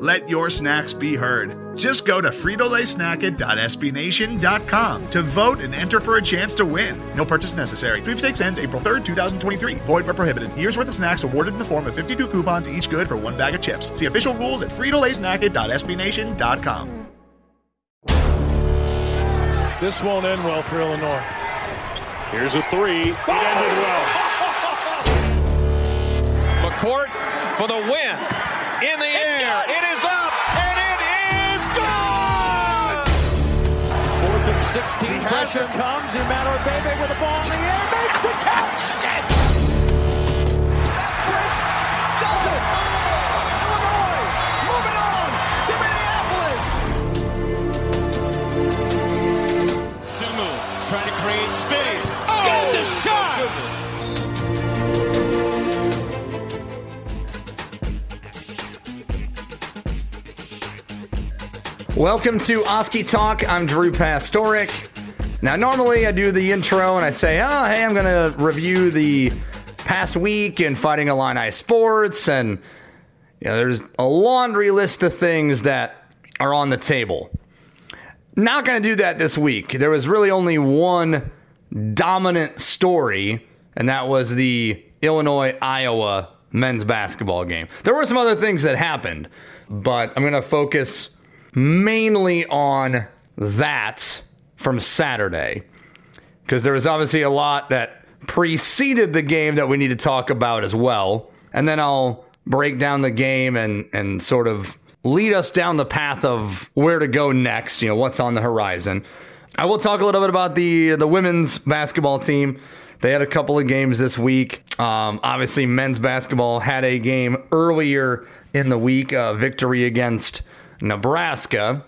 Let your snacks be heard. Just go to fritolaysnacket.sbnation.com to vote and enter for a chance to win. No purchase necessary. Sweepstakes ends April 3rd, 2023. Void where prohibited. Year's worth of snacks awarded in the form of 52 coupons, each good for one bag of chips. See official rules at fritolaysnacket.sbnation.com. This won't end well for Illinois. Here's a three. It ended well. McCourt for the win. In the air. It is 16. Pressure comes. Emmanuel Bebe with the ball in the air. Makes the catch. does Welcome to Oskee Talk. I'm Drew Pastoric. Now, normally I do the intro and I say, oh, hey, I'm going to review the past week in Fighting Illini sports. And, you know, there's a laundry list of things that are on the table. Not going to do that this week. There was really only one dominant story, and that was the Illinois Iowa men's basketball game. There were some other things that happened, but I'm going to focus mainly on that from Saturday because there was obviously a lot that preceded the game that we need to talk about as well. And then I'll break down the game and and sort of lead us down the path of where to go next, you know, what's on the horizon. I will talk a little bit about the the women's basketball team. They had a couple of games this week. Um, obviously, men's basketball had a game earlier in the week, a victory against Nebraska,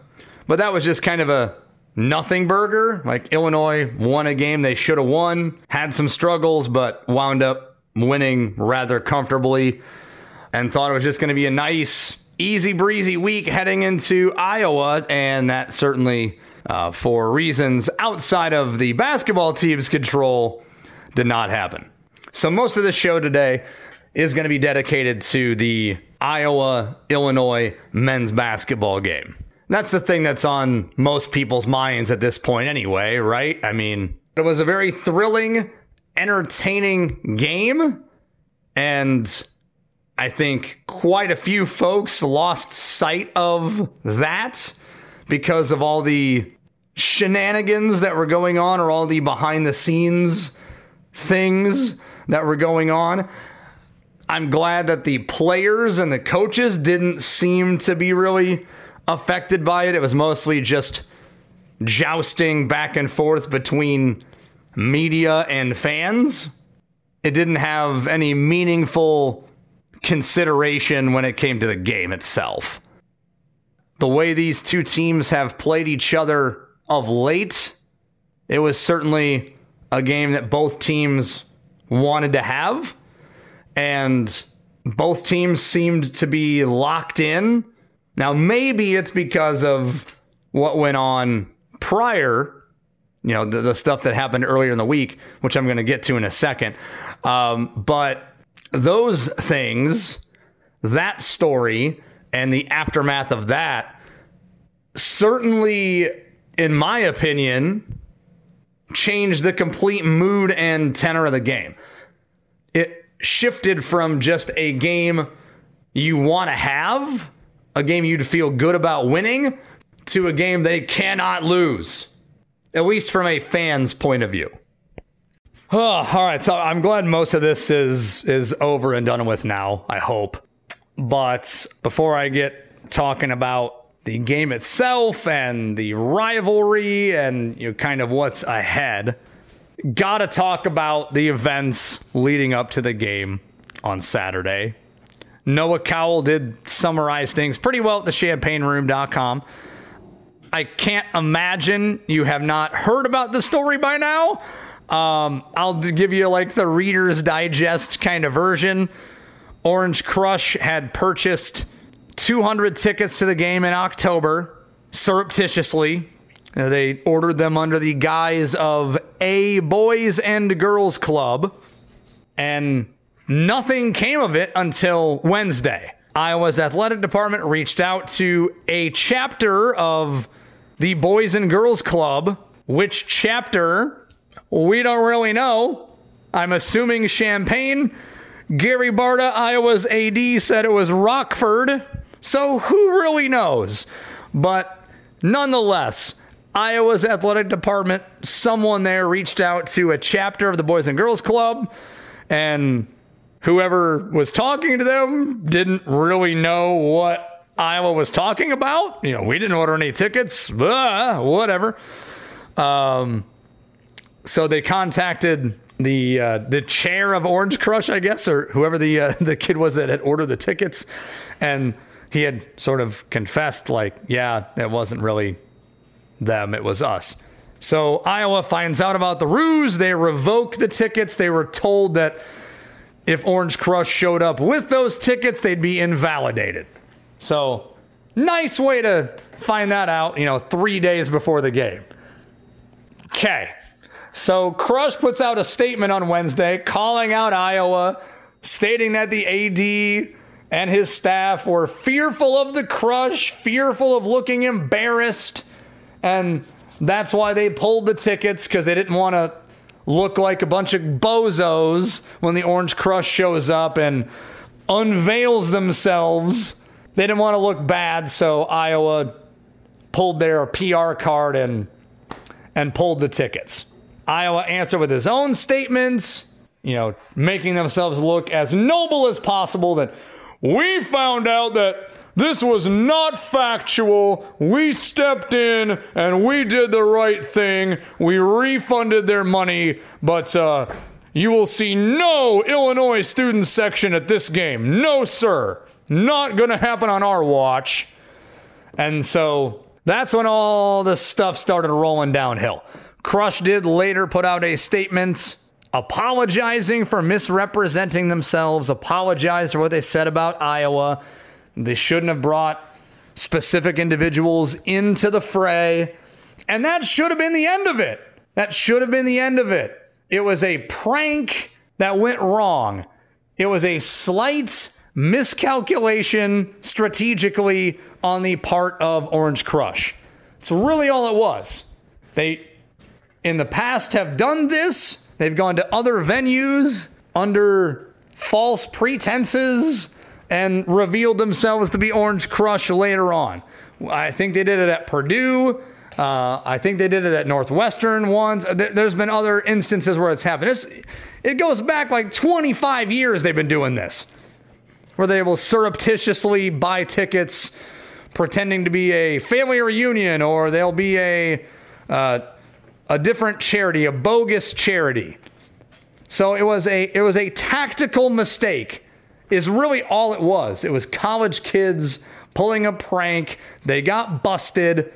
but that was just kind of a nothing burger. Like Illinois won a game they should have won, had some struggles, but wound up winning rather comfortably, and thought it was just going to be a nice, easy breezy week heading into Iowa, and that certainly, uh, for reasons outside of the basketball team's control, did not happen. So most of the show today is going to be dedicated to the Iowa Illinois men's basketball game. That's the thing that's on most people's minds at this point, anyway, right? I mean, it was a very thrilling, entertaining game. And I think quite a few folks lost sight of that because of all the shenanigans that were going on or all the behind the scenes things that were going on. I'm glad that the players and the coaches didn't seem to be really affected by it. It was mostly just jousting back and forth between media and fans. It didn't have any meaningful consideration when it came to the game itself. The way these two teams have played each other of late, it was certainly a game that both teams wanted to have. And both teams seemed to be locked in. Now, maybe it's because of what went on prior, you know, the, the stuff that happened earlier in the week, which I'm going to get to in a second. Um, but those things, that story, and the aftermath of that, certainly, in my opinion, changed the complete mood and tenor of the game. Shifted from just a game you want to have, a game you'd feel good about winning, to a game they cannot lose, at least from a fan's point of view. Oh, all right, so I'm glad most of this is is over and done with now. I hope. But before I get talking about the game itself and the rivalry and you know, kind of what's ahead, gotta talk about the events leading up to the game on Saturday. Noah Cowell did summarize things pretty well at the champaignroom.com. I can't imagine you have not heard about the story by now. Um, I'll give you like the Reader's Digest kind of version. Orange Krush had purchased 200 tickets to the game in October surreptitiously. They ordered them under the guise of a boys and girls club, and nothing came of it until Wednesday. Iowa's athletic department reached out to a chapter of the Boys and Girls Club. Which chapter? We don't really know. I'm assuming Champaign. Gary Barta, Iowa's AD, said it was Rockford. So who really knows? But nonetheless, Iowa's athletic department, someone there reached out to a chapter of the Boys and Girls Club, and whoever was talking to them didn't really know what Iowa was talking about. You know, we didn't order any tickets, uh, whatever. Um, so they contacted the uh, the chair of Orange Krush, I guess, or whoever the uh, the kid was that had ordered the tickets, and he had sort of confessed, like, yeah, it wasn't really them, it was us. So Iowa finds out about the ruse. They revoke the tickets. They were told that if Orange Krush showed up with those tickets, they'd be invalidated. So nice way to find that out, you know, three days before the game. Okay. So Krush puts out a statement on Wednesday calling out Iowa, stating that the AD and his staff were fearful of the Krush, fearful of looking embarrassed, and that's why they pulled the tickets because they didn't want to look like a bunch of bozos when the Orange Krush shows up and unveils themselves. They didn't want to look bad, so Iowa pulled their PR card and and pulled the tickets. Iowa answered with his own statements, you know, making themselves look as noble as possible that we found out that this was not factual. We stepped in and we did the right thing. We refunded their money, but uh, you will see no Illinois student section at this game. No, sir. Not going to happen on our watch. And so that's when all the stuff started rolling downhill. Krush did later put out a statement apologizing for misrepresenting themselves, apologized for what they said about Iowa. They shouldn't have brought specific individuals into the fray. And that should have been the end of it. That should have been the end of it. It was a prank that went wrong. It was a slight miscalculation strategically on the part of Orange Krush. It's really all it was. They, in the past, have done this. They've gone to other venues under false pretenses and revealed themselves to be Orange Krush later on. I think they did it at Purdue. Uh, I think they did it at Northwestern once. There- There's been other instances where it's happened. It's, it goes back like 25 years they've been doing this, where they will surreptitiously buy tickets pretending to be a family reunion or they'll be a, uh, a different charity, a bogus charity. So it was a it was a tactical mistake. Is really all it was. It was college kids pulling a prank. They got busted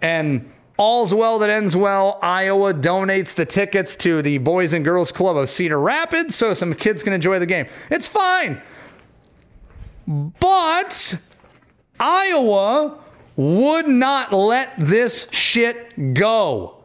and all's well that ends well. Iowa donates the tickets to the Boys and Girls Club of Cedar Rapids so some kids can enjoy the game. It's fine. But Iowa would not let this shit go.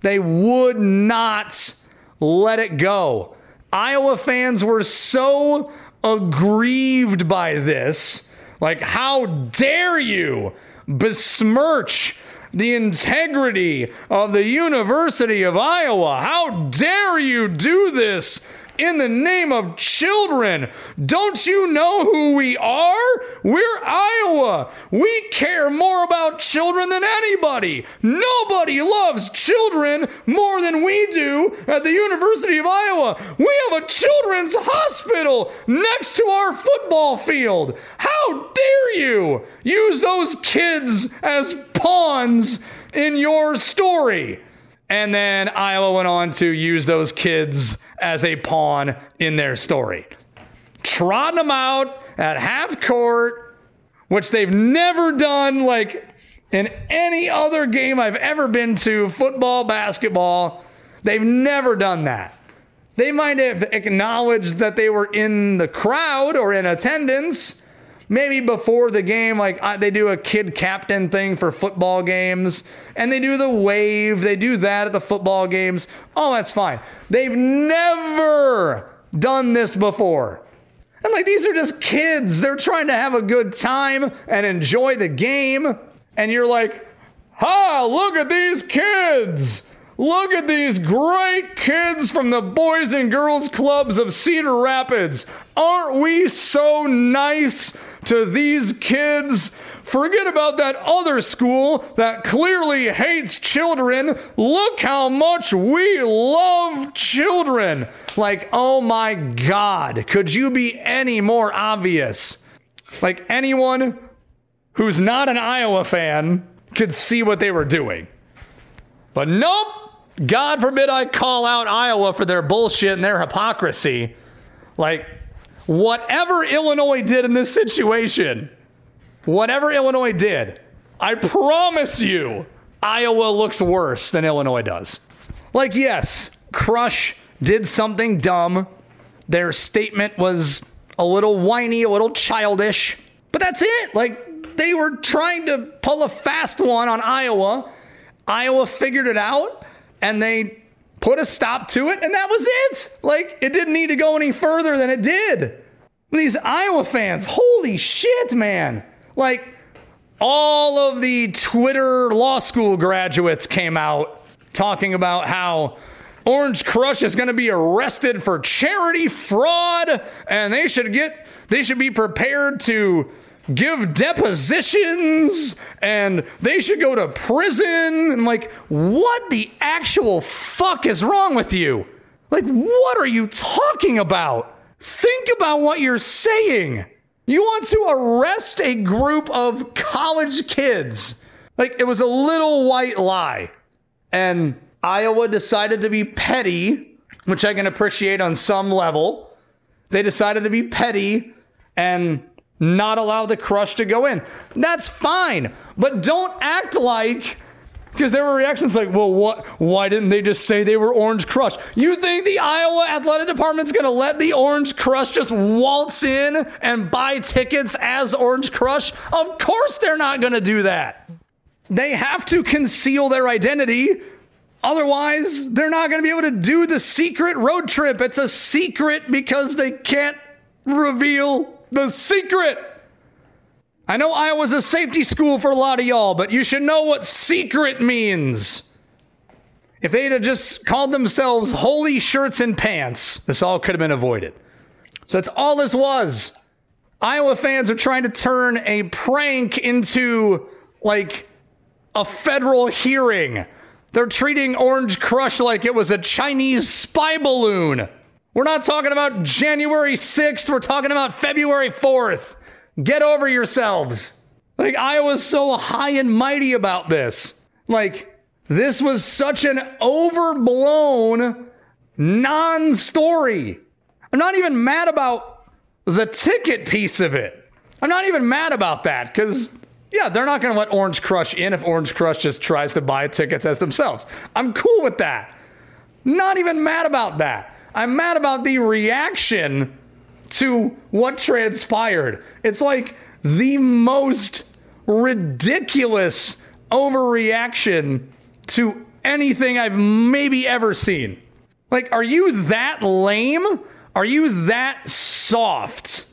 They would not let it go. Iowa fans were so aggrieved by this. Like, how dare you besmirch the integrity of the University of Iowa? How dare you do this in the name of children? Don't you know who we are? We're Iowa. We care more about children than anybody. Nobody loves children more than we do at the University of Iowa. We have a children's hospital next to our football field. How dare you use those kids as pawns in your story? And then Iowa went on to use those kids as a pawn in their story. Trotting them out, at half court, which they've never done like in any other game I've ever been to, football, basketball. They've never done that. They might have acknowledged that they were in the crowd or in attendance. Maybe before the game, like uh, they do a kid captain thing for football games, and they do the wave. They do that at the football games. Oh, that's fine. They've never done this before. And like these are just kids. They're trying to have a good time and enjoy the game. And you're like, ha, look at these kids. Look at these great kids from the Boys and Girls Clubs of Cedar Rapids. Aren't we so nice to these kids? Forget about that other school that clearly hates children. Look how much we love children. Like, oh my God, could you be any more obvious? Like, anyone who's not an Iowa fan could see what they were doing. But nope, God forbid I call out Iowa for their bullshit and their hypocrisy. Like, whatever Illinois did in this situation, whatever Illinois did, I promise you, Iowa looks worse than Illinois does. Like, yes, Krush did something dumb. Their statement was a little whiny, a little childish, but that's it. Like, they were trying to pull a fast one on Iowa. Iowa figured it out and they put a stop to it, and that was it. Like, it didn't need to go any further than it did. These Iowa fans, holy shit, man. Like, all of the Twitter law school graduates came out talking about how Orange Krush is going to be arrested for charity fraud and they should get they should be prepared to give depositions and they should go to prison. I'm like, what the actual fuck is wrong with you? Like, what are you talking about? Think about what you're saying. You want to arrest a group of college kids. Like, it was a little white lie. And Iowa decided to be petty, which I can appreciate on some level. They decided to be petty and not allow the Krush to go in. That's fine, but don't act like because there were reactions like, "Well, what? Why didn't they just say they were Orange Krush?" You think the Iowa Athletic Department's going to let the Orange Krush just waltz in and buy tickets as Orange Krush? Of course, they're not going to do that. They have to conceal their identity. Otherwise, they're not going to be able to do the secret road trip. It's a secret because they can't reveal the secret. I know Iowa's a safety school for a lot of y'all, but you should know what secret means. If they'd have just called themselves Holy Shirts and Pants, this all could have been avoided. So that's all this was. Iowa fans are trying to turn a prank into like a federal hearing. They're treating Orange Krush like it was a Chinese spy balloon. We're not talking about January 6th, we're talking about February 4th. Get over yourselves. Like, Iowa's so high and mighty about this. Like, this was such an overblown non story. I'm not even mad about the ticket piece of it. I'm not even mad about that because, yeah, they're not going to let Orange Krush in if Orange Krush just tries to buy tickets as themselves. I'm cool with that. Not even mad about that. I'm mad about the reaction to what transpired. It's like the most ridiculous overreaction to anything I've maybe ever seen. Like, are you that lame? Are you that soft?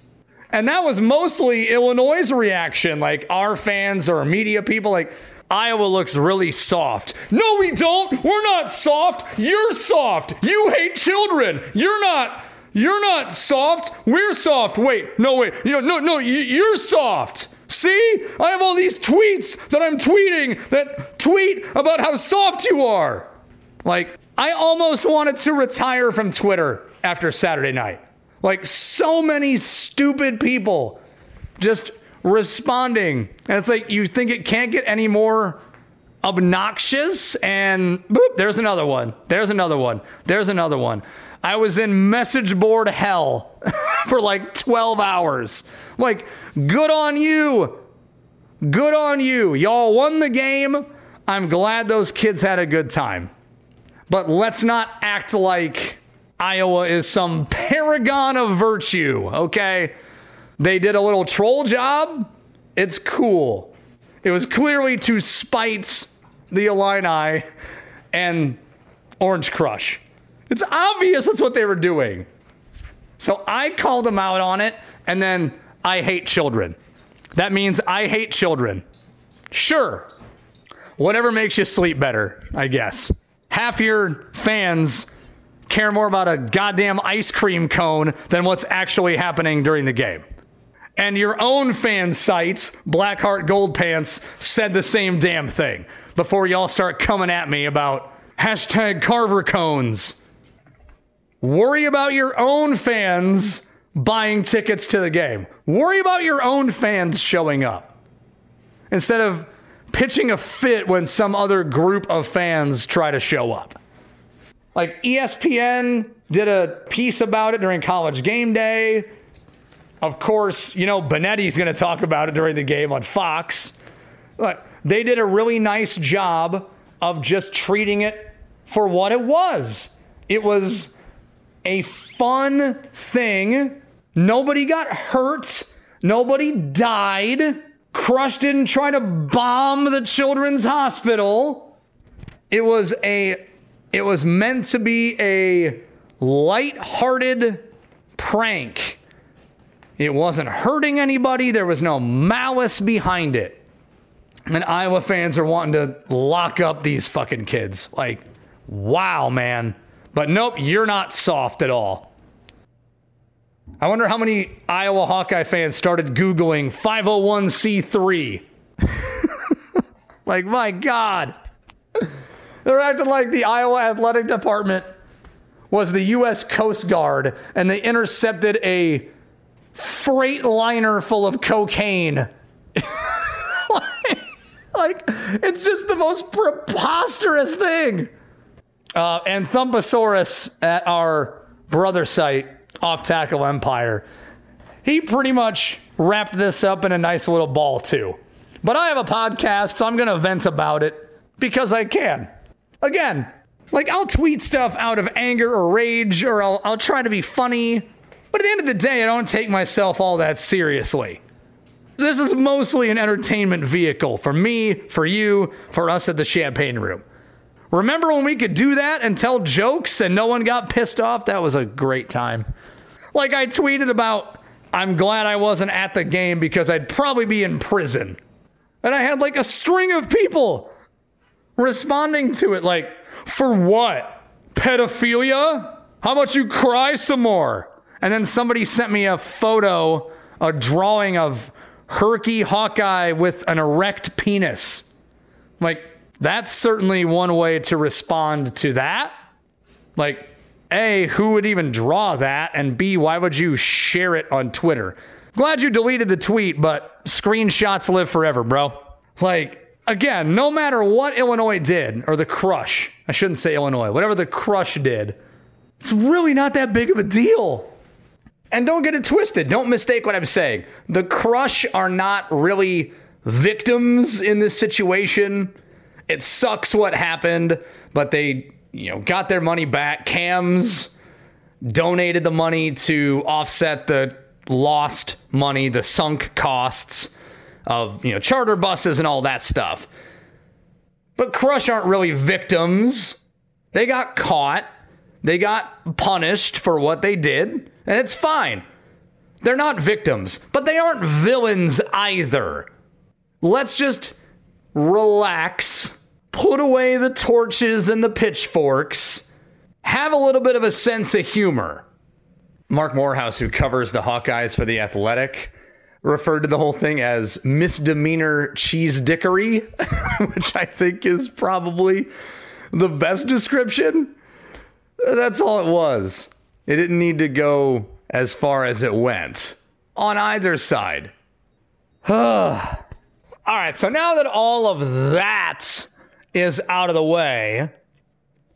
And that was mostly Illinois' reaction. Like, our fans or media people, like, Iowa looks really soft. No, we don't. We're not soft. You're soft. You hate children. You're not. You're not soft. We're soft. Wait, no, wait. You know, no, no. You're soft. See, I have all these tweets that I'm tweeting that tweet about how soft you are. Like, I almost wanted to retire from Twitter after Saturday night. Like, so many stupid people just responding. And it's like, you think it can't get any more obnoxious? And boop, there's another one. There's another one. There's another one. I was in message board hell for like 12 hours. Like, good on you. Good on you. Y'all won the game. I'm glad those kids had a good time. But let's not act like Iowa is some paragon of virtue, okay? They did a little troll job. It's cool. It was clearly to spite the Illini and Orange Krush. It's obvious that's what they were doing. So I called them out on it, and then I hate children. That means I hate children. Sure. Whatever makes you sleep better, I guess. Half your fans care more about a goddamn ice cream cone than what's actually happening during the game. And your own fan site, Blackheart Gold Pants, said the same damn thing before y'all start coming at me about hashtag Carver cones. Worry about your own fans buying tickets to the game. Worry about your own fans showing up instead of pitching a fit when some other group of fans try to show up. Like ESPN did a piece about it during college game day. Of course, you know, Benetti's going to talk about it during the game on Fox. Look, they did a really nice job of just treating it for what it was. It was a fun thing. Nobody got hurt. Nobody died. Krush didn't try to bomb the children's hospital. It was a it was meant to be a light-hearted prank. It wasn't hurting anybody. There was no malice behind it. And Iowa fans are wanting to lock up these fucking kids. Like, wow, man. But nope, you're not soft at all. I wonder how many Iowa Hawkeye fans started Googling 501c3. like, my God. They're acting like the Iowa Athletic Department was the U.S. Coast Guard and they intercepted a freight liner full of cocaine. like, it's just the most preposterous thing. Uh, and Thumpasaurus at our brother site, Off Tackle Empire, he pretty much wrapped this up in a nice little ball, too. But I have a podcast, so I'm going to vent about it because I can. Again, like I'll tweet stuff out of anger or rage, or I'll, I'll try to be funny. But at the end of the day, I don't take myself all that seriously. This is mostly an entertainment vehicle for me, for you, for us at the Champaign Room. Remember when we could do that and tell jokes and no one got pissed off? That was a great time. Like I tweeted about, I'm glad I wasn't at the game because I'd probably be in prison. And I had like a string of people responding to it, like, for what? Pedophilia? How about you cry some more? And then somebody sent me a photo, a drawing of Herky Hawkeye with an erect penis. Like, that's certainly one way to respond to that. Like, A, who would even draw that? And B, why would you share it on Twitter? Glad you deleted the tweet, but screenshots live forever, bro. Like, again, no matter what Illinois did, or the Krush, I shouldn't say Illinois, whatever the Krush did, it's really not that big of a deal. And don't get it twisted. Don't mistake what I'm saying. The Krush are not really victims in this situation. It sucks what happened, but they, you know, got their money back. Cams donated the money to offset the lost money, the sunk costs of, you know, charter buses and all that stuff. But Krush aren't really victims. They got caught. They got punished for what they did, and it's fine. They're not victims, but they aren't villains either. Let's just relax, put away the torches and the pitchforks, have a little bit of a sense of humor. Marc Morehouse, who covers the Hawkeyes for The Athletic, referred to the whole thing as misdemeanor cheese dickery, which I think is probably the best description. That's all it was. It didn't need to go as far as it went on either side. all right, so now that all of that is out of the way,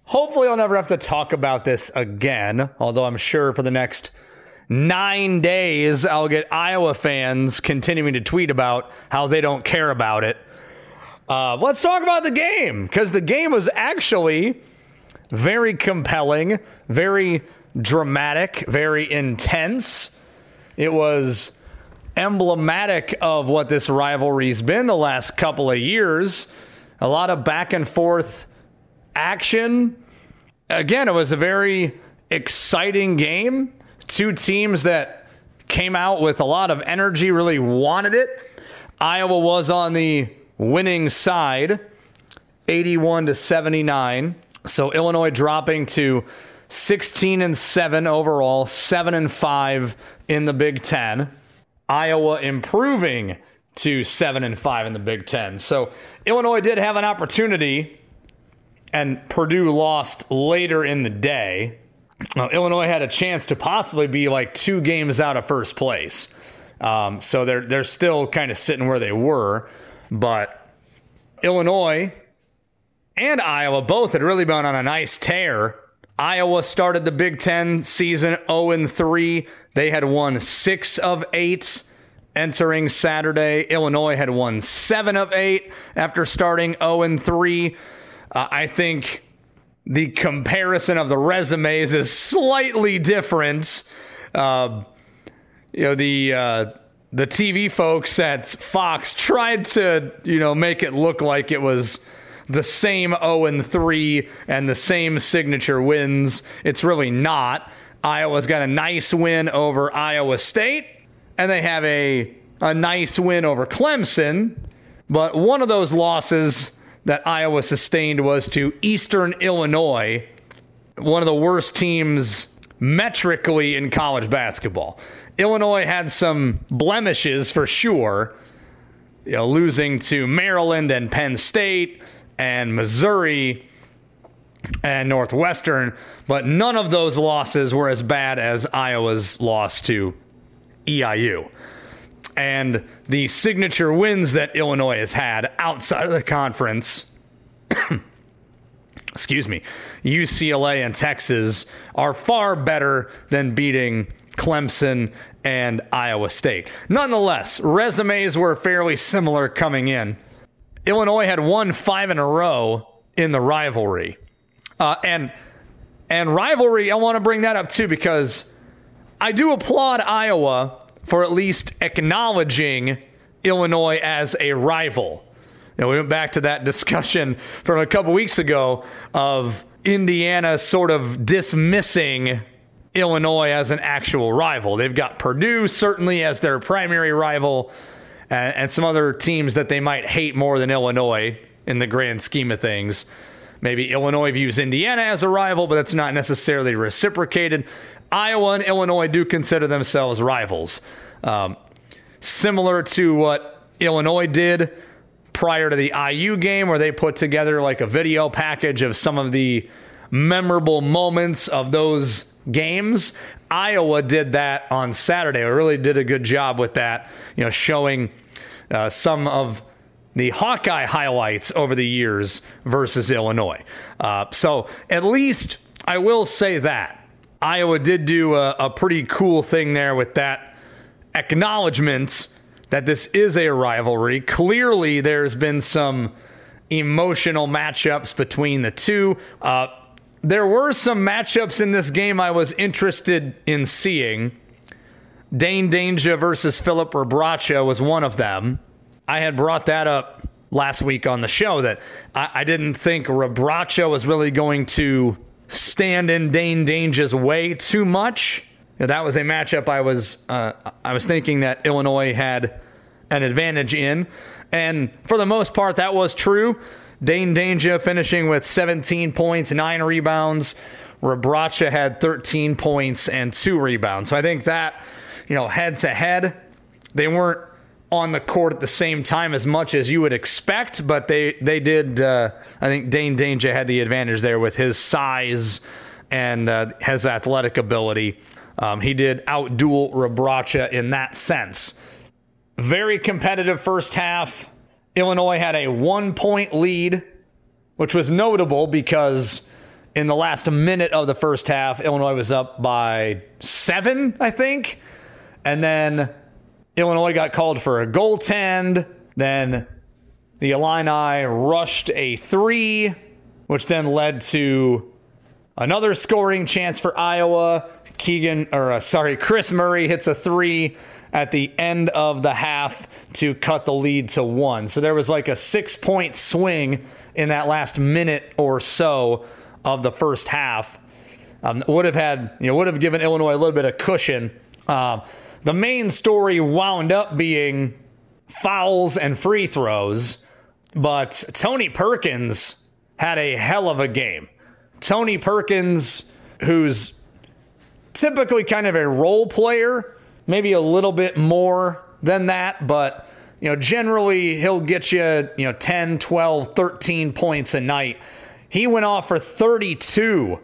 hopefully I'll never have to talk about this again, although I'm sure for the next nine days, I'll get Iowa fans continuing to tweet about how they don't care about it. Uh, let's talk about the game because the game was actually very compelling, very dramatic, very intense. It was emblematic of what this rivalry's been the last couple of years. A lot of back and forth action. Again, it was a very exciting game. Two teams that came out with a lot of energy, really wanted it. Iowa was on the winning side, 81 to 79. So Illinois dropping to 16 and 7 overall, 7 and 5 in the Big 10. Iowa improving to 7 and 5 in the Big 10. So Illinois did have an opportunity and Purdue lost later in the day. Illinois had a chance to possibly be like two games out of first place. Um, so they're they're still kind of sitting where they were, but Illinois and Iowa both had really been on a nice tear. Iowa started the Big Ten season 0 3. They had won six of eight entering Saturday. Illinois had won seven of eight after starting 0 3. Uh, I think the comparison of the resumes is slightly different. Uh, you know the uh, the TV folks at Fox tried to you know make it look like it was the same 0 and 3 and the same signature wins. It's really not. Iowa's got a nice win over Iowa State, and they have a a nice win over Clemson. But one of those losses that Iowa sustained was to Eastern Illinois, one of the worst teams metrically in college basketball. Illinois had some blemishes for sure, you know, losing to Maryland and Penn State and Missouri and Northwestern, but none of those losses were as bad as Iowa's loss to EIU. And the signature wins that Illinois has had outside of the conference, excuse me, UCLA and Texas are far better than beating Clemson and Iowa State. Nonetheless, resumes were fairly similar coming in. Illinois had won five in a row in the rivalry. Uh, and and rivalry, I want to bring that up too because I do applaud Iowa for at least acknowledging Illinois as a rival. Know, we went back to that discussion from a couple weeks ago of Indiana sort of dismissing Illinois as an actual rival. They've got Purdue certainly as their primary rival, and, and some other teams that they might hate more than Illinois in the grand scheme of things. Maybe Illinois views Indiana as a rival, but that's not necessarily reciprocated. Iowa and Illinois do consider themselves rivals. Um, similar to what Illinois did prior to the IU game, where they put together like a video package of some of the memorable moments of those games. Iowa did that on Saturday. They really did a good job with that, you know, showing uh, some of the Hawkeye highlights over the years versus Illinois. Uh, so at least I will say that Iowa did do a, a pretty cool thing there with that acknowledgement that this is a rivalry. Clearly, there's been some emotional matchups between the two. Uh, there were some matchups in this game I was interested in seeing. Dain Dainja versus Filip Rebraca was one of them. I had brought that up last week on the show that I, I didn't think Rebraca was really going to stand in Dain Dainja's way too much. That was a matchup I was uh, I was thinking that Illinois had an advantage in, and for the most part that was true. Dain Dainja finishing with 17 points, nine rebounds. Rebraca had 13 points and two rebounds. So I think that you know head to head, they weren't on the court at the same time as much as you would expect, but they they did. Uh, I think Dain Dainja had the advantage there with his size and uh, his athletic ability. Um, he did outduel Rebraca in that sense. Very competitive first half. Illinois had a one point lead, which was notable because in the last minute of the first half, Illinois was up by seven, I think. And then Illinois got called for a goaltend. Then the Illini rushed a three, which then led to another scoring chance for Iowa. Keegan, or uh, sorry, Kris Murray hits a three at the end of the half to cut the lead to one. So there was like a six point swing in that last minute or so of the first half. Um, would have had, you know, would have given Illinois a little bit of cushion. Um, the main story wound up being fouls and free throws, but Tony Perkins had a hell of a game. Tony Perkins, who's typically kind of a role player, maybe a little bit more than that, but you know, generally he'll get you, you know, 10, 12, 13 points a night. He went off for 32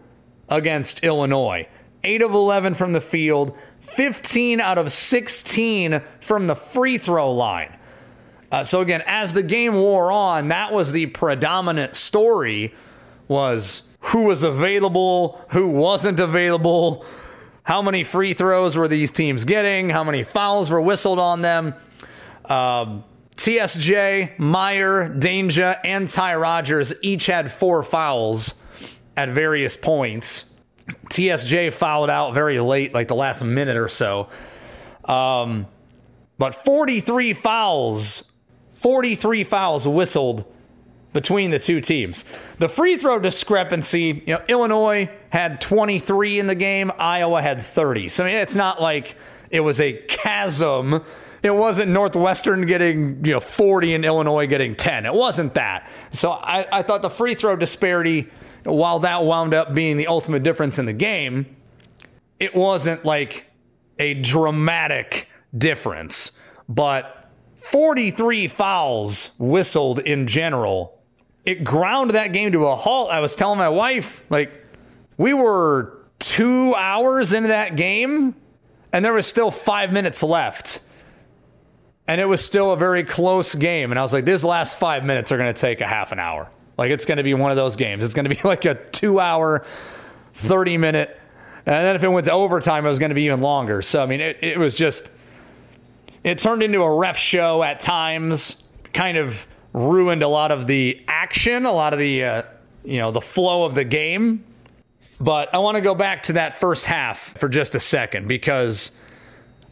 against Illinois. 8 of 11 from the field, 15 out of 16 from the free throw line. Uh, so again, as the game wore on, that was the predominant story was who was available, who wasn't available, how many free throws were these teams getting, how many fouls were whistled on them. Um, TSJ, Mayer, Dainja, and Ty Rodgers each had four fouls at various points. TSJ fouled out very late, like the last minute or so. Um, but 43 fouls, 43 fouls whistled between the two teams. The free throw discrepancy, you know, Illinois had 23 in the game, Iowa had 30. So I mean, it's not like it was a chasm. It wasn't Northwestern getting, you know, 40 and Illinois getting 10. It wasn't that. So I, I thought the free throw disparity while that wound up being the ultimate difference in the game, it wasn't like a dramatic difference. But 43 fouls whistled in general, it ground that game to a halt. I was telling my wife, like, we were two hours into that game, and there was still five minutes left. And it was still a very close game. And I was like, these last five minutes are going to take a half an hour. Like it's going to be one of those games. It's going to be like a two hour, 30 minute. And then if it went to overtime, it was going to be even longer. So, I mean, it, it was just, it turned into a ref show at times, kind of ruined a lot of the action, a lot of the, uh, you know, the flow of the game. But I want to go back to that first half for just a second because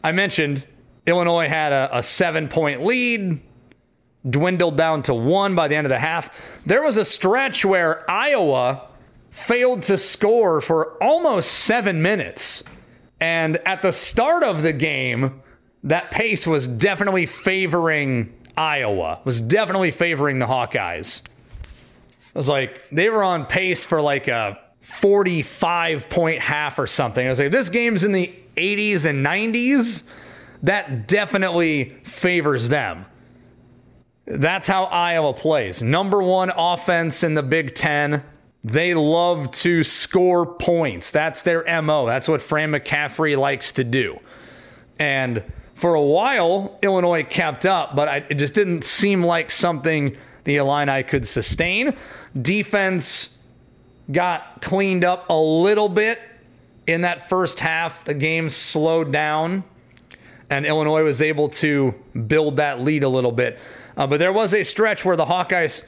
I mentioned Illinois had a, a seven point lead dwindled down to one by the end of the half. There was a stretch where Iowa failed to score for almost seven minutes. And at the start of the game, that pace was definitely favoring Iowa, was definitely favoring the Hawkeyes. It was like they were on pace for like a 45 point half or something. I was like, this game's in the 80s and 90s. That definitely favors them. That's how Iowa plays. Number one offense in the Big Ten. They love to score points. That's their MO. That's what Fran McCaffery likes to do. And for a while, Illinois kept up, but it just didn't seem like something the Illini could sustain. Defense got cleaned up a little bit in that first half. The game slowed down, and Illinois was able to build that lead a little bit. Uh, but there was a stretch where the Hawkeyes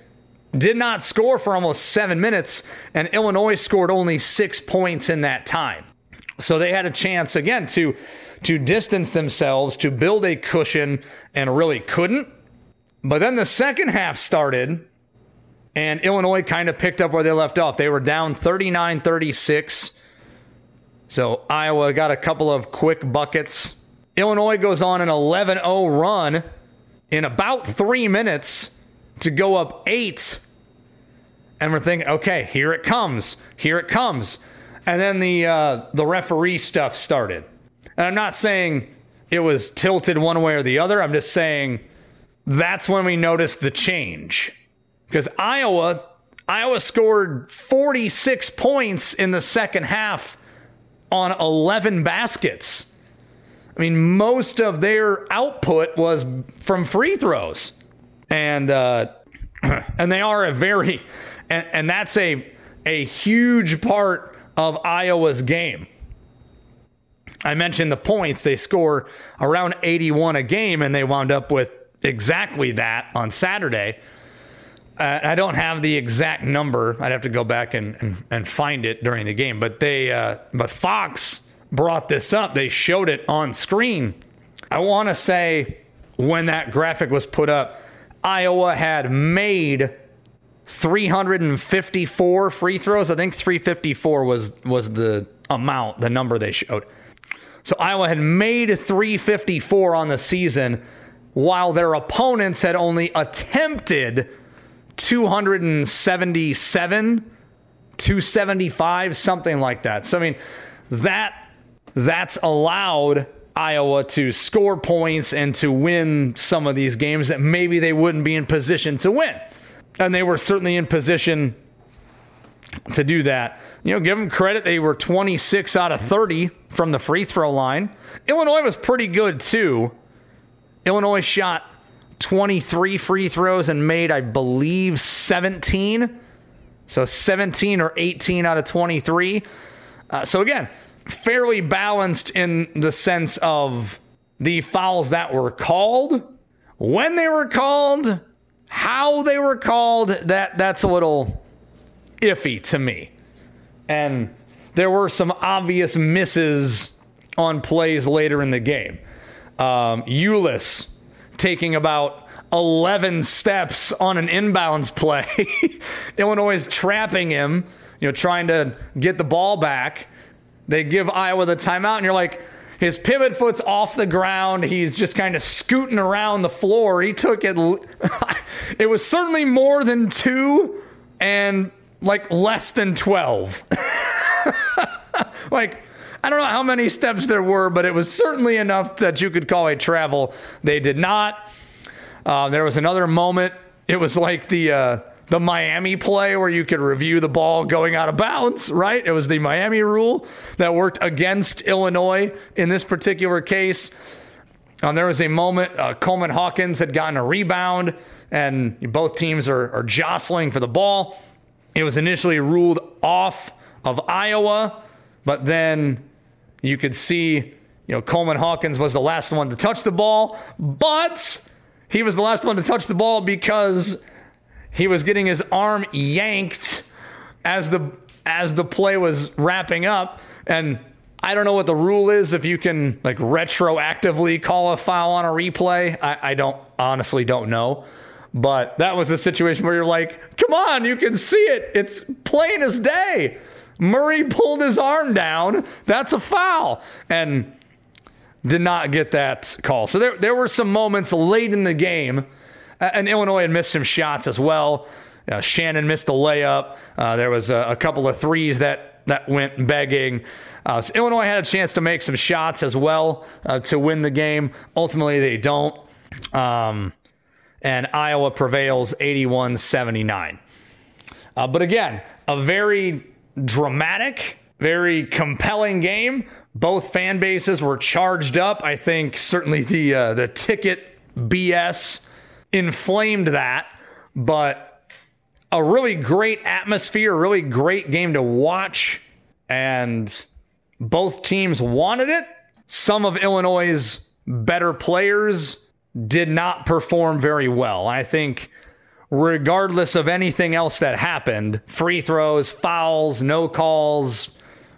did not score for almost seven minutes, and Illinois scored only six points in that time. So they had a chance again to to distance themselves, to build a cushion, and really couldn't. But then the second half started, and Illinois kind of picked up where they left off. They were down 39 36. So Iowa got a couple of quick buckets. Illinois goes on an 11 0 run in about three minutes to go up eight. And we're thinking, okay, here it comes. Here it comes. And then the uh, the referee stuff started. And I'm not saying it was tilted one way or the other. I'm just saying that's when we noticed the change. Because Iowa, Iowa scored 46 points in the second half on 11 baskets. I mean, most of their output was from free throws, and uh, and they are a very and, and that's a a huge part of Iowa's game. I mentioned the points. They score around 81 a game, and they wound up with exactly that on Saturday. I don't have the exact number. I'd have to go back and, and, and find it during the game. But they, uh, but Fox brought this up. They showed it on screen. I want to say when that graphic was put up, Iowa had made 354 free throws. I think 354 was was the amount, the number they showed. So Iowa had made 354 on the season, while their opponents had only attempted 277, 275, something like that. So I mean, that that's allowed Iowa to score points and to win some of these games that maybe they wouldn't be in position to win. And they were certainly in position to do that. You know, give them credit. They were 26 out of 30 from the free throw line. Illinois was pretty good too. Illinois shot 23 free throws and made, I believe, 17. So 17 or 18 out of 23. Uh, so again, fairly balanced in the sense of the fouls that were called, when they were called, how they were called. That that's a little iffy to me. And there were some obvious misses on plays later in the game. Um, Ulis taking about 11 steps on an inbounds play. Illinois is trapping him, you know, trying to get the ball back. They give Iowa the timeout, and you're like, his pivot foot's off the ground. He's just kind of scooting around the floor. He took it. it was certainly more than two and like less than 12. like, I don't know how many steps there were, but it was certainly enough that you could call a travel. They did not. Uh, there was another moment. It was like the uh, the Miami play where you could review the ball going out of bounds, right? It was the Miami rule that worked against Illinois in this particular case. Um, there was a moment uh, Coleman Hawkins had gotten a rebound, and both teams are, are jostling for the ball. It was initially ruled off of Iowa, but then you could see, you know, Coleman Hawkins was the last one to touch the ball, but he was the last one to touch the ball because he was getting his arm yanked as the as the play was wrapping up and I don't know what the rule is if you can like retroactively call a foul on a replay. I, I don't honestly don't know. But that was a situation where you're like, come on, you can see it. It's plain as day. Murray pulled his arm down. That's a foul. And did not get that call. So there, there were some moments late in the game and Illinois had missed some shots as well. Uh, Shannon missed a layup. Uh, there was a, a, couple of threes that that went begging. Uh, so Illinois had a chance to make some shots as well uh, to win the game. Ultimately, they don't. Um, and Iowa prevails 81 79. Uh, but again, a very dramatic, very compelling game. Both fan bases were charged up. I think certainly the uh, the ticket BS inflamed that, but a really great atmosphere, really great game to watch, and both teams wanted it. Some of Illinois' better players did not perform very well. I think, regardless of anything else that happened free throws, fouls, no calls,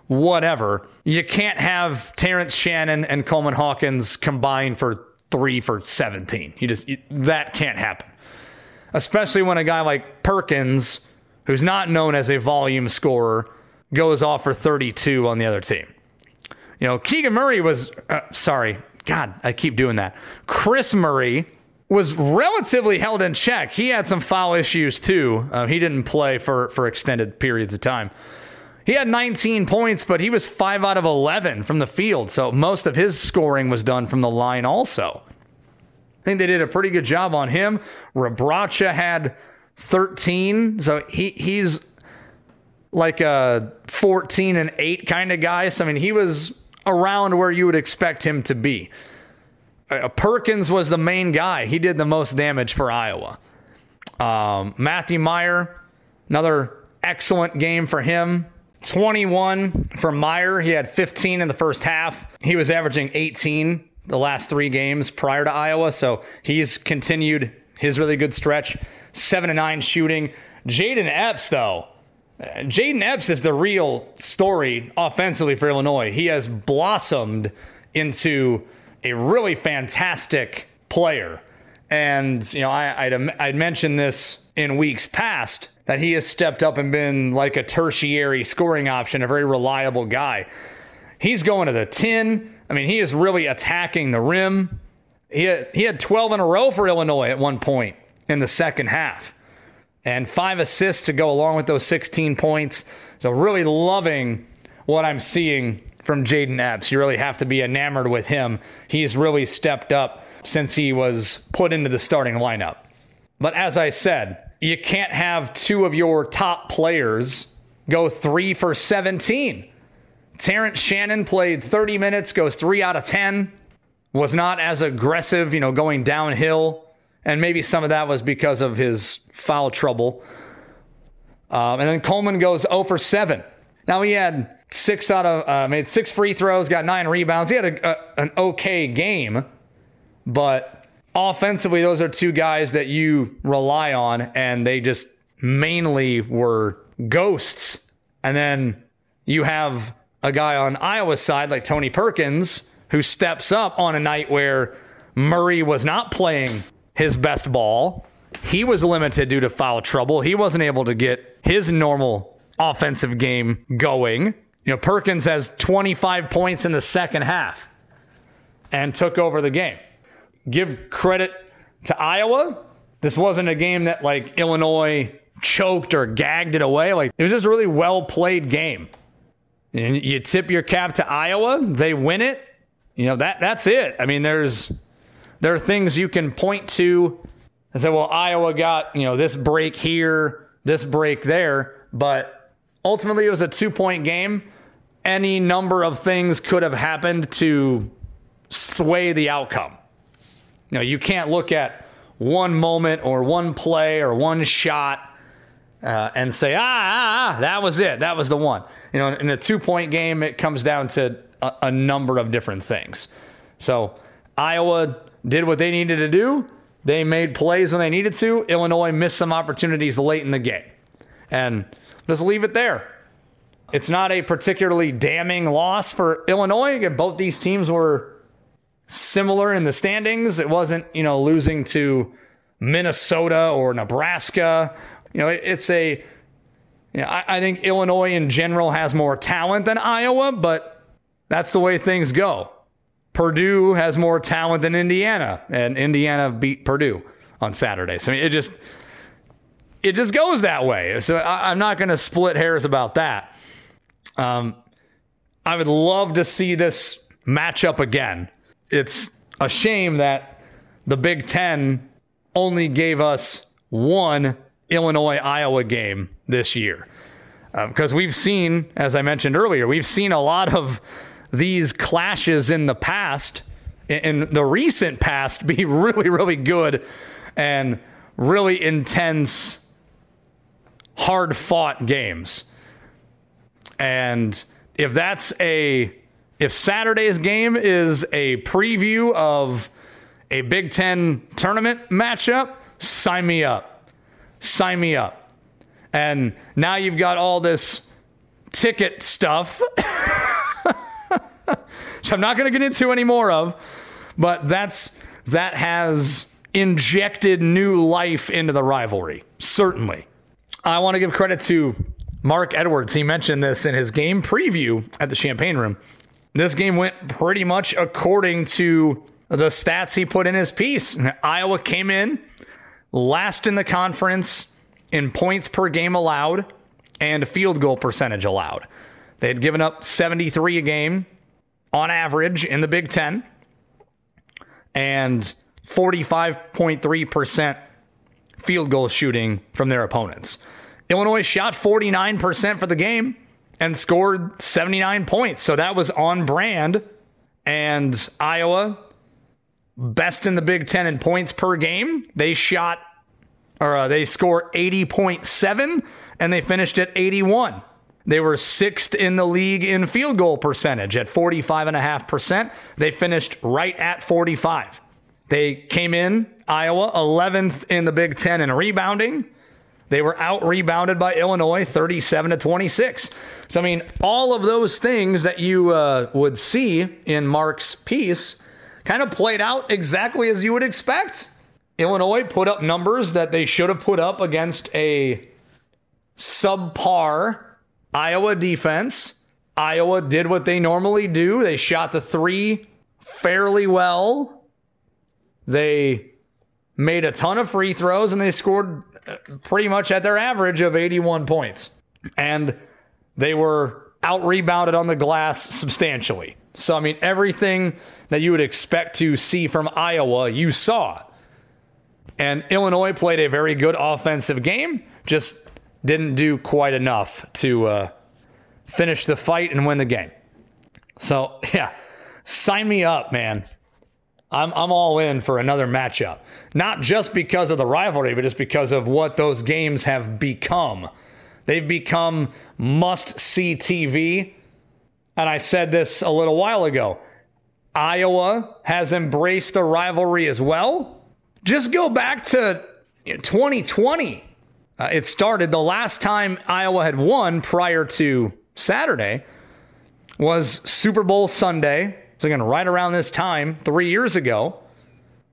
whatever you can't have Terrence Shannon and Coleman Hawkins combined for three for 17. You just, you, that can't happen. Especially when a guy like Perkins, who's not known as a volume scorer, goes off for 32 on the other team. You know, Keegan Murray was, uh, sorry, God, I keep doing that. Kris Murray was relatively held in check. He had some foul issues too. Uh, he didn't play for, for extended periods of time. He had 19 points, but he was 5 out of 11 from the field. So most of his scoring was done from the line also. I think they did a pretty good job on him. Rebraca had 13. So he he's like a 14 and 8 kind of guy. So I mean, he was around where you would expect him to be. Uh, Perkins was the main guy. He did the most damage for Iowa. Um, Matthew Mayer, another excellent game for him. 21 for Mayer. He had 15 in the first half. He was averaging 18 the last three games prior to Iowa, so he's continued his really good stretch. Seven to nine shooting. Jayden Epps, though, Jayden Epps is the real story offensively for Illinois. He has blossomed into a really fantastic player. And, you know, I, would I'd mentioned this in weeks past that he has stepped up and been like a tertiary scoring option, a very reliable guy. He's going to the 10. I mean, he is really attacking the rim. He had, he had 12 in a row for Illinois at one point in the second half and five assists to go along with those 16 points. So, really loving what I'm seeing from Jayden Epps. You really have to be enamored with him. He's really stepped up since he was put into the starting lineup. But as I said, you can't have two of your top players go three for 17. Terrence Shannon played 30 minutes, goes three out of 10, was not as aggressive, you know, going downhill and maybe some of that was because of his foul trouble. Um, and then Coleman goes 0 for 7. Now he had six out of uh, made six free throws, got nine rebounds. He had a, a, an okay game, but offensively, those are two guys that you rely on, and they just mainly were ghosts. And then you have a guy on Iowa's side like Tony Perkins who steps up on a night where Murray was not playing his best ball. He was limited due to foul trouble. He wasn't able to get his normal offensive game going. You know, Perkins has 25 points in the second half and took over the game. Give credit to Iowa. This wasn't a game that like Illinois choked or gagged it away. Like it was just a really well played game. And you tip your cap to Iowa, they win it. You know, that that's it. I mean, there's there are things you can point to and say, well, Iowa got, you know, this break here, this break there, but ultimately it was a two point game. Any number of things could have happened to sway the outcome. You know, you can't look at one moment or one play or one shot uh, and say, ah, ah, ah, that was it. That was the one. You know, in a two point game, it comes down to a, a number of different things. So Iowa did what they needed to do. They made plays when they needed to. Illinois missed some opportunities late in the game. And just leave it there. It's not a particularly damning loss for Illinois. Again, both these teams were similar in the standings. It wasn't, you know, losing to Minnesota or Nebraska. You know, it's a, you know, I, I think Illinois in general has more talent than Iowa, but that's the way things go. Purdue has more talent than Indiana, and Indiana beat Purdue on Saturday. So I mean, it just it just goes that way. So I, am not going to split hairs about that. Um, I would love to see this matchup again. It's a shame that the Big Ten only gave us one Illinois Iowa game this year. Because um, we've seen, as I mentioned earlier, we've seen a lot of these clashes in the past, in the recent past, be really, really good and really intense, hard fought games. And if that's a, if Saturday's game is a preview of a Big Ten tournament matchup, sign me up. Sign me up. And now you've got all this ticket stuff. which I'm not going to get into any more of, but that's that has injected new life into the rivalry. Certainly. I want to give credit to Mark Edwards. He mentioned this in his game preview at the Champaign Room. This game went pretty much according to the stats he put in his piece. Iowa came in last in the conference in points per game allowed and field goal percentage allowed. They had given up 73 a game on average in the Big Ten and 45.3% field goal shooting from their opponents. Illinois shot 49% for the game and scored 79 points. So that was on brand. And Iowa, best in the Big Ten in points per game. They shot, or uh, they score 80.7 and they finished at 81. They were sixth in the league in field goal percentage at 45.5%. They finished right at 45. They came in, Iowa, 11th in the Big Ten in rebounding. They were out rebounded by Illinois 37 to 26. So, I mean, all of those things that you uh, would see in Mark's piece kind of played out exactly as you would expect. Illinois put up numbers that they should have put up against a subpar Iowa defense. Iowa did what they normally do. They shot the three fairly well. They made a ton of free throws and they scored uh, pretty much at their average of 81 points. And they were out rebounded on the glass substantially. So, I mean, everything that you would expect to see from Iowa, you saw. And Illinois played a very good offensive game, just didn't do quite enough to uh, finish the fight and win the game. So, yeah, sign me up, man. I'm, I'm all in for another matchup. Not just because of the rivalry, but just because of what those games have become. They've become must see TV. And I said this a little while ago. Iowa has embraced the rivalry as well. Just go back to 2020. Uh, it started the last time Iowa had won prior to Saturday was Super Bowl Sunday. So again, right around this time, three years ago,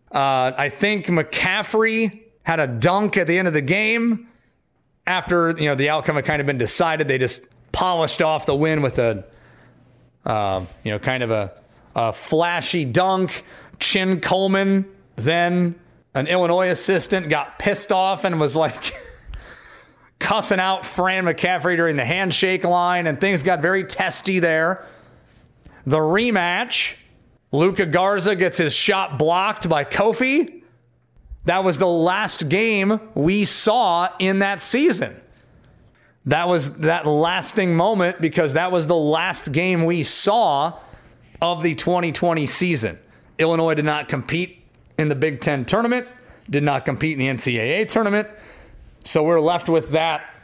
uh, I think McCaffery had a dunk at the end of the game. After you know the outcome had kind of been decided, they just polished off the win with a, uh, you know, kind of a, a flashy dunk. Chin Coleman, then an Illinois assistant, got pissed off and was like. cussing out Fran McCaffery during the handshake line, and things got very testy there. The rematch, Luka Garza gets his shot blocked by Kofi. That was the last game we saw in that season. That was that lasting moment because that was the last game we saw of the 2020 season. Illinois did not compete in the Big Ten tournament, did not compete in the NCAA tournament. So we're left with that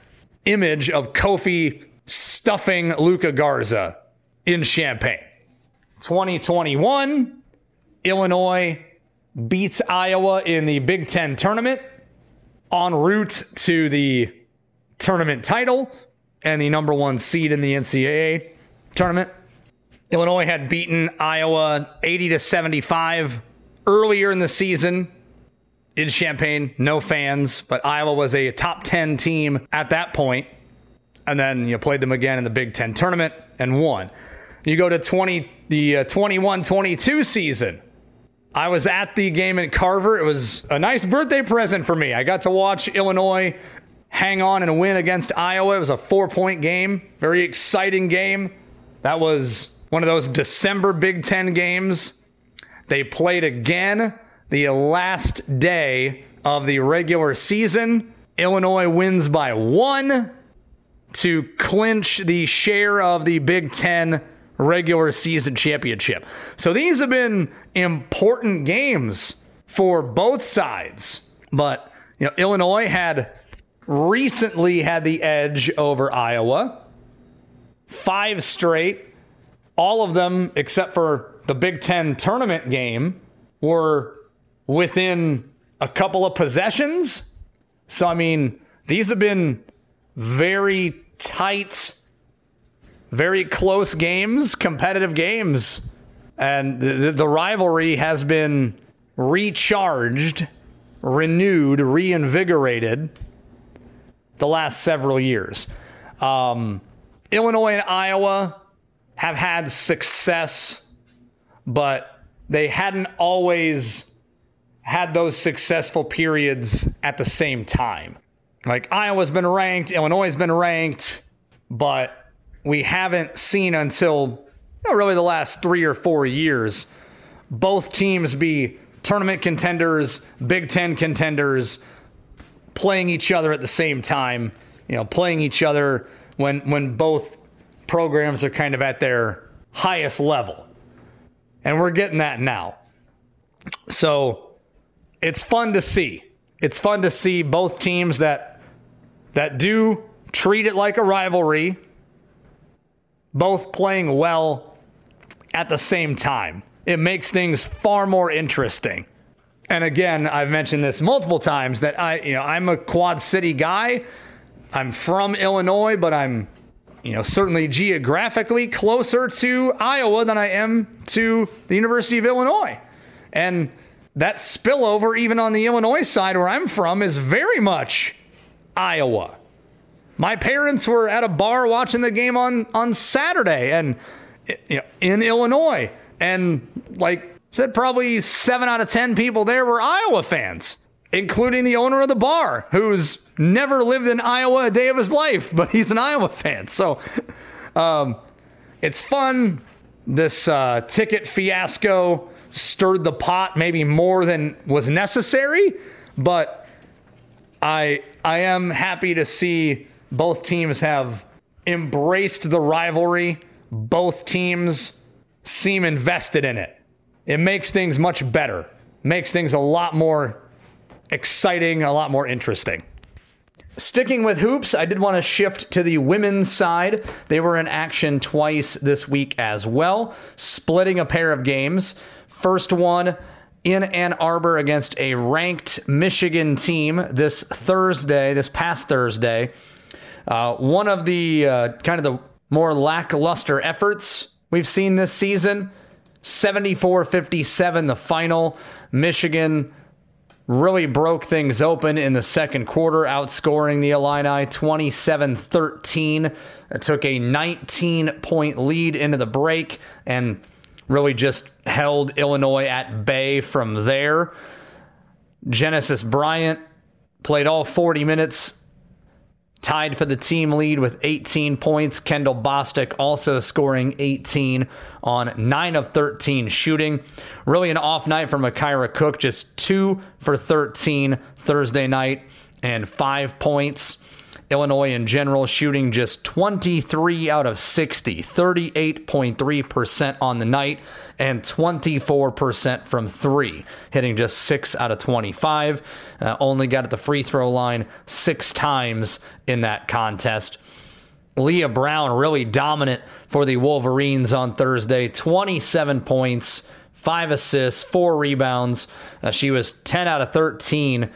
image of Kofi stuffing Luka Garza in Champaign. 2021, Illinois beats Iowa in the Big Ten tournament en route to the tournament title and the number one seed in the NCAA tournament. Illinois had beaten Iowa 80 to 75 earlier in the season in Champaign, no fans, but Iowa was a top 10 team at that point. And then you played them again in the Big Ten tournament and won. You go to 20, the 21 uh, 22 season. I was at the game in Carver. It was a nice birthday present for me. I got to watch Illinois hang on and win against Iowa. It was a four point game, very exciting game. That was one of those December Big Ten games. They played again the last day of the regular season. Illinois wins by one to clinch the share of the Big Ten regular season championship. So these have been important games for both sides. But you know, Illinois had recently had the edge over Iowa. Five straight, all of them except for the Big Ten tournament game were within a couple of possessions. So, I mean, these have been very tight, very close games, competitive games. And the, the rivalry has been recharged, renewed, reinvigorated the last several years. Um, Illinois and Iowa have had success, but they hadn't always had those successful periods at the same time. Like Iowa's been ranked, Illinois has been ranked, but we haven't seen until you know, really the last three or four years both teams be tournament contenders, Big Ten contenders, playing each other at the same time. You know, playing each other when when both programs are kind of at their highest level, and we're getting that now. So it's fun to see. It's fun to see both teams that that do treat it like a rivalry, both playing well at the same time. It makes things far more interesting. And again, I've mentioned this multiple times that I, you know, I'm a Quad City guy. I'm from Illinois, but I'm, you know, certainly geographically closer to Iowa than I am to the University of Illinois. And that spillover, even on the Illinois side where I'm from, is very much Iowa. My parents were at a bar watching the game on, on Saturday and you know, in Illinois. And like said, probably seven out of 10 people there were Iowa fans, including the owner of the bar, who's never lived in Iowa a day of his life, but he's an Iowa fan. So um, it's fun. This uh, ticket fiasco stirred the pot maybe more than was necessary, but I I am happy to see both teams have embraced the rivalry. Both teams seem invested in it. It makes things much better. Makes things a lot more exciting, a lot more interesting. Sticking with hoops, I did want to shift to the women's side. They were in action twice this week as well, splitting a pair of games. First one in Ann Arbor against a ranked Michigan team this Thursday, this past Thursday. Uh, one of the uh, kind of the more lackluster efforts we've seen this season 74 57, the final. Michigan really broke things open in the second quarter, outscoring the Illini 27 13. It took a 19 point lead into the break and really just held Illinois at bay from there. Genesis Bryant played all 40 minutes, tied for the team lead with 18 points. Kendall Bostic also scoring 18 on 9 of 13 shooting. Really an off night for Makira Cook, just 2 for 13 Thursday night and 5 points. Illinois in general shooting just 23 out of 60, 38.3% on the night, and 24% from three, hitting just 6 out of 25. Uh, only got at the free throw line six times in that contest. Leigha Brown really dominant for the Wolverines on Thursday 27 points, five assists, four rebounds. Uh, she was 10 out of 13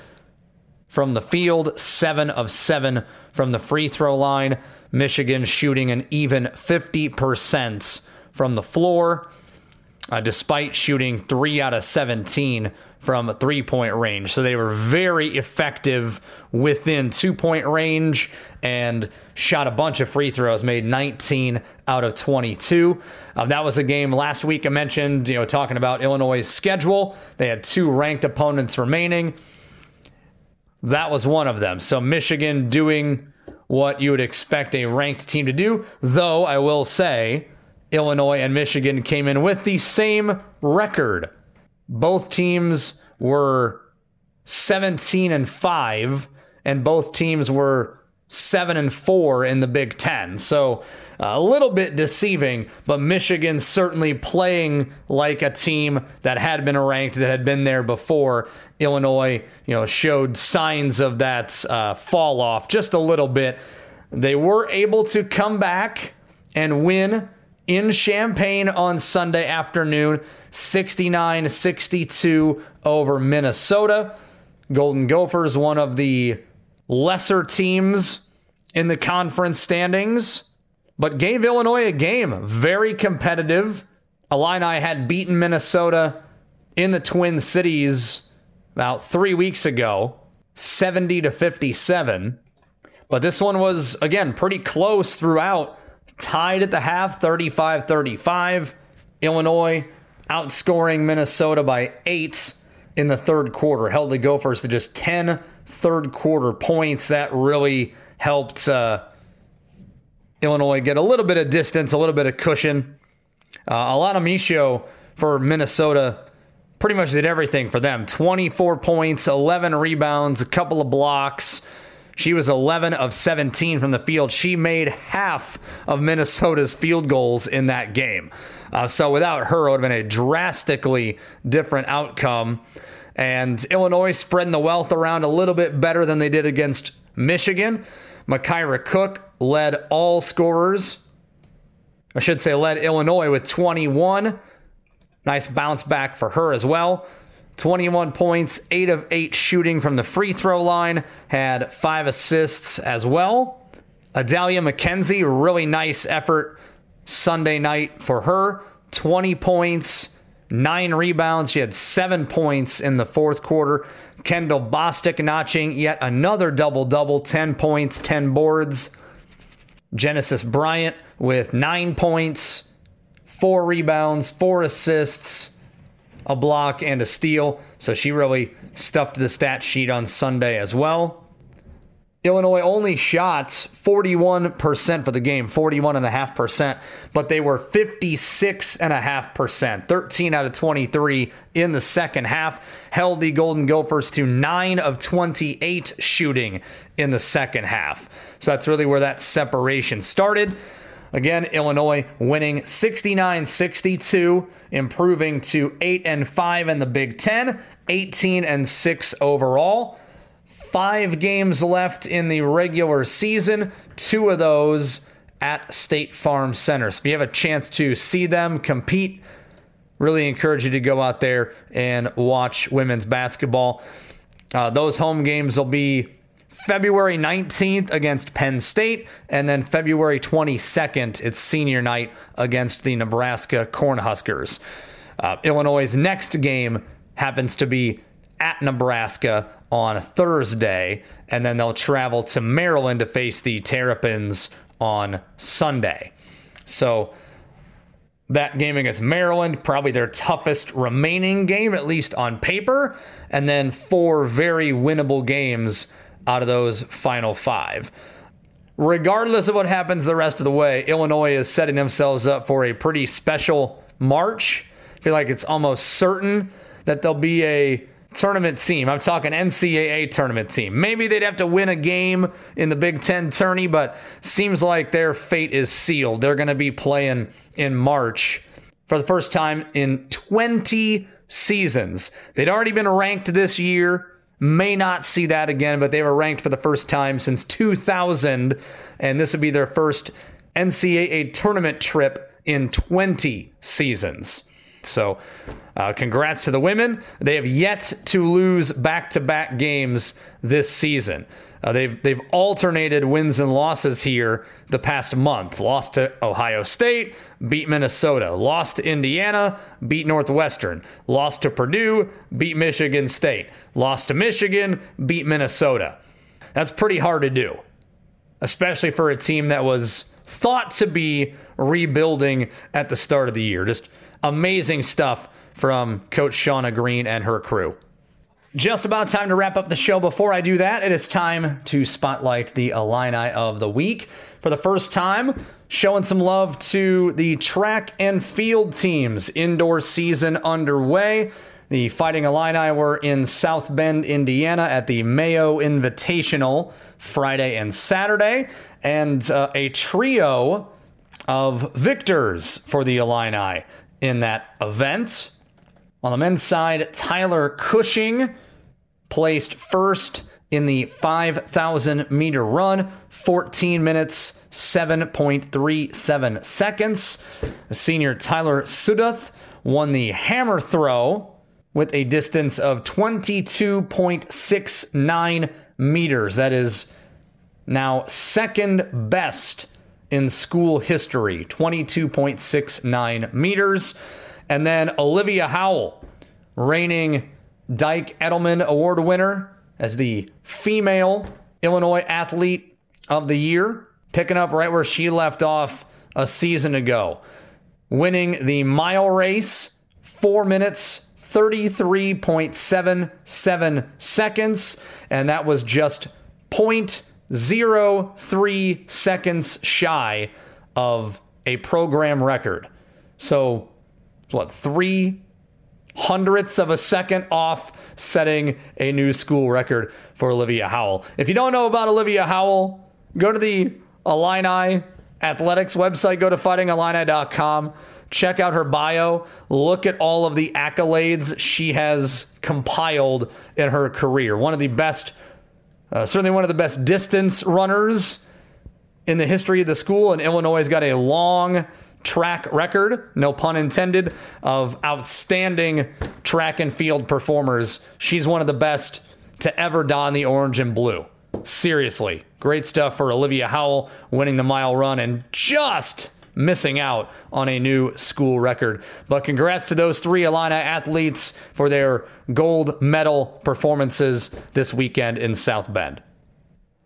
from the field, seven of seven from the free throw line. Michigan shooting an even 50% from the floor, uh, despite shooting three out of 17 from three point range. So they were very effective within two point range and shot a bunch of free throws, made 19 out of 22. Uh, that was a game last week I mentioned, you know, talking about Illinois' schedule. They had two ranked opponents remaining. That was one of them. So Michigan doing what you would expect a ranked team to do, though I will say Illinois and Michigan came in with the same record. Both teams were 17 and 5 and both teams were 7 and 4 in the Big 10. So a little bit deceiving, but Michigan certainly playing like a team that had been ranked, that had been there before. Illinois, you know, showed signs of that uh, fall off just a little bit. They were able to come back and win in Champaign on Sunday afternoon, 69 62 over Minnesota. Golden Gophers, one of the lesser teams in the conference standings but gave Illinois a game. Very competitive. Illini had beaten Minnesota in the Twin Cities about three weeks ago, 70 to 57. But this one was, again, pretty close throughout. Tied at the half, 35 35. Illinois outscoring Minnesota by eight in the third quarter. Held the Gophers to just 10 third quarter points. That really helped. Uh, Illinois get a little bit of distance, a little bit of cushion. Uh, Alana Michaud for Minnesota pretty much did everything for them 24 points, 11 rebounds, a couple of blocks. She was 11 of 17 from the field. She made half of Minnesota's field goals in that game. Uh, so without her, it would have been a drastically different outcome. And Illinois spreading the wealth around a little bit better than they did against Michigan. Makira Cook led all scorers. I should say, led Illinois with 21. Nice bounce back for her as well. 21 points, 8 of 8 shooting from the free throw line, had 5 assists as well. Adalia McKenzie, really nice effort Sunday night for her. 20 points, 9 rebounds. She had 7 points in the fourth quarter. Kendall Bostic notching yet another double double 10 points, 10 boards. Genesis Bryant with 9 points, 4 rebounds, 4 assists a block, and a steal. So she really stuffed the stat sheet on Sunday as well. Illinois only shots 41% for the game, 41.5%, but they were 56.5%, 13 out of 23 in the second half. Held the Golden Gophers to 9 of 28 shooting in the second half. So that's really where that separation started. Again, Illinois winning 69-62, improving to 8 and 5 in the Big 10, 18 and 6 overall. 5 games left in the regular season, 2 of those at State Farm Center. So if you have a chance to see them compete, really encourage you to go out there and watch women's basketball. Uh, those home games will be February 19th against Penn State, and then February 22nd, it's senior night against the Nebraska Cornhuskers. Uh, Illinois' next game happens to be at Nebraska on Thursday, and then they'll travel to Maryland to face the Terrapins on Sunday. So that game against Maryland, probably their toughest remaining game, at least on paper, and then four very winnable games out of those final five. Regardless of what happens the rest of the way, Illinois is setting themselves up for a pretty special March. I feel like it's almost certain that there'll be a tournament team. I'm talking NCAA tournament team. Maybe they'd have to win a game in the Big Ten tourney, but seems like their fate is sealed. They're going to be playing in March for the first time in 20 seasons. They'd already been ranked this year. May not see that again, but they were ranked for the first time since 2000, and this would be their first NCAA tournament trip in 20 seasons. So, uh, congrats to the women. They have yet to lose back to back games this season. Uh, they've they've alternated wins and losses here the past month. Lost to Ohio State, beat Minnesota. Lost to Indiana, beat Northwestern. Lost to Purdue, beat Michigan State. Lost to Michigan, beat Minnesota. That's pretty hard to do, especially for a team that was thought to be rebuilding at the start of the year. Just amazing stuff from Coach Shauna Green and her crew. Just about time to wrap up the show. Before I do that, it is time to spotlight the Illini of the week. For the first time, showing some love to the track and field teams. Indoor season underway. The Fighting Illini were in South Bend, Indiana at the Meyo Invitational Friday and Saturday, and uh, a trio of victors for the Illini in that event. On the men's side, Tyler Cushing placed first in the 5,000 meter run, 14 minutes, 7.37 seconds. Senior Tyler Sudath won the hammer throw with a distance of 22.69 meters. That is now second best in school history, 22.69 meters. And then Olivia Howell, reigning Dike Eddleman Award winner as the female Illinois athlete of the year, picking up right where she left off a season ago, winning the mile race, four minutes, 33.77 seconds, and that was just 0.03 seconds shy of a program record. So, what, three hundredths of a second off setting a new school record for Olivia Howell. If you don't know about Olivia Howell, go to the Illini Athletics website, go to fightingillini.com, check out her bio, look at all of the accolades she has compiled in her career. One of the best Uh, certainly one of the best distance runners in the history of the school, and Illinois has got a long track record, no pun intended, of outstanding track and field performers. She's one of the best to ever don the orange and blue. Seriously, great stuff for Olivia Howell winning the mile run and just missing out on a new school record. But congrats to those three Illini athletes for their gold medal performances this weekend in South Bend.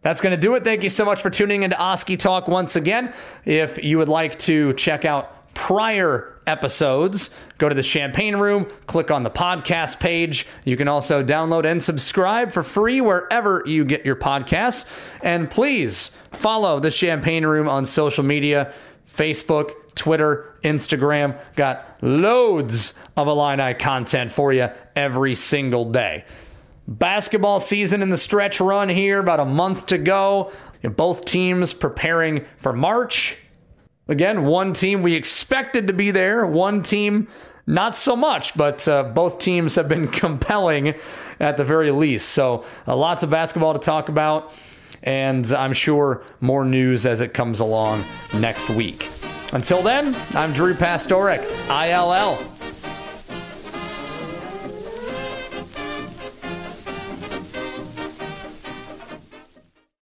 That's going to do it. Thank you so much for tuning into Oskee Talk once again. If you would like to check out prior episodes, go to the Champaign Room, click on the podcast page. You can also download and subscribe for free wherever you get your podcasts. And please follow the Champaign Room on social media Facebook, Twitter, Instagram. Got loads of Illini content for you every single day. Basketball season in the stretch run here, about a month to go. Both teams preparing for March. Again, one team we expected to be there, one team not so much, but uh, both teams have been compelling at the very least. So, uh, lots of basketball to talk about, and I'm sure more news as it comes along next week. Until then, I'm Drew Pastorek, ILL.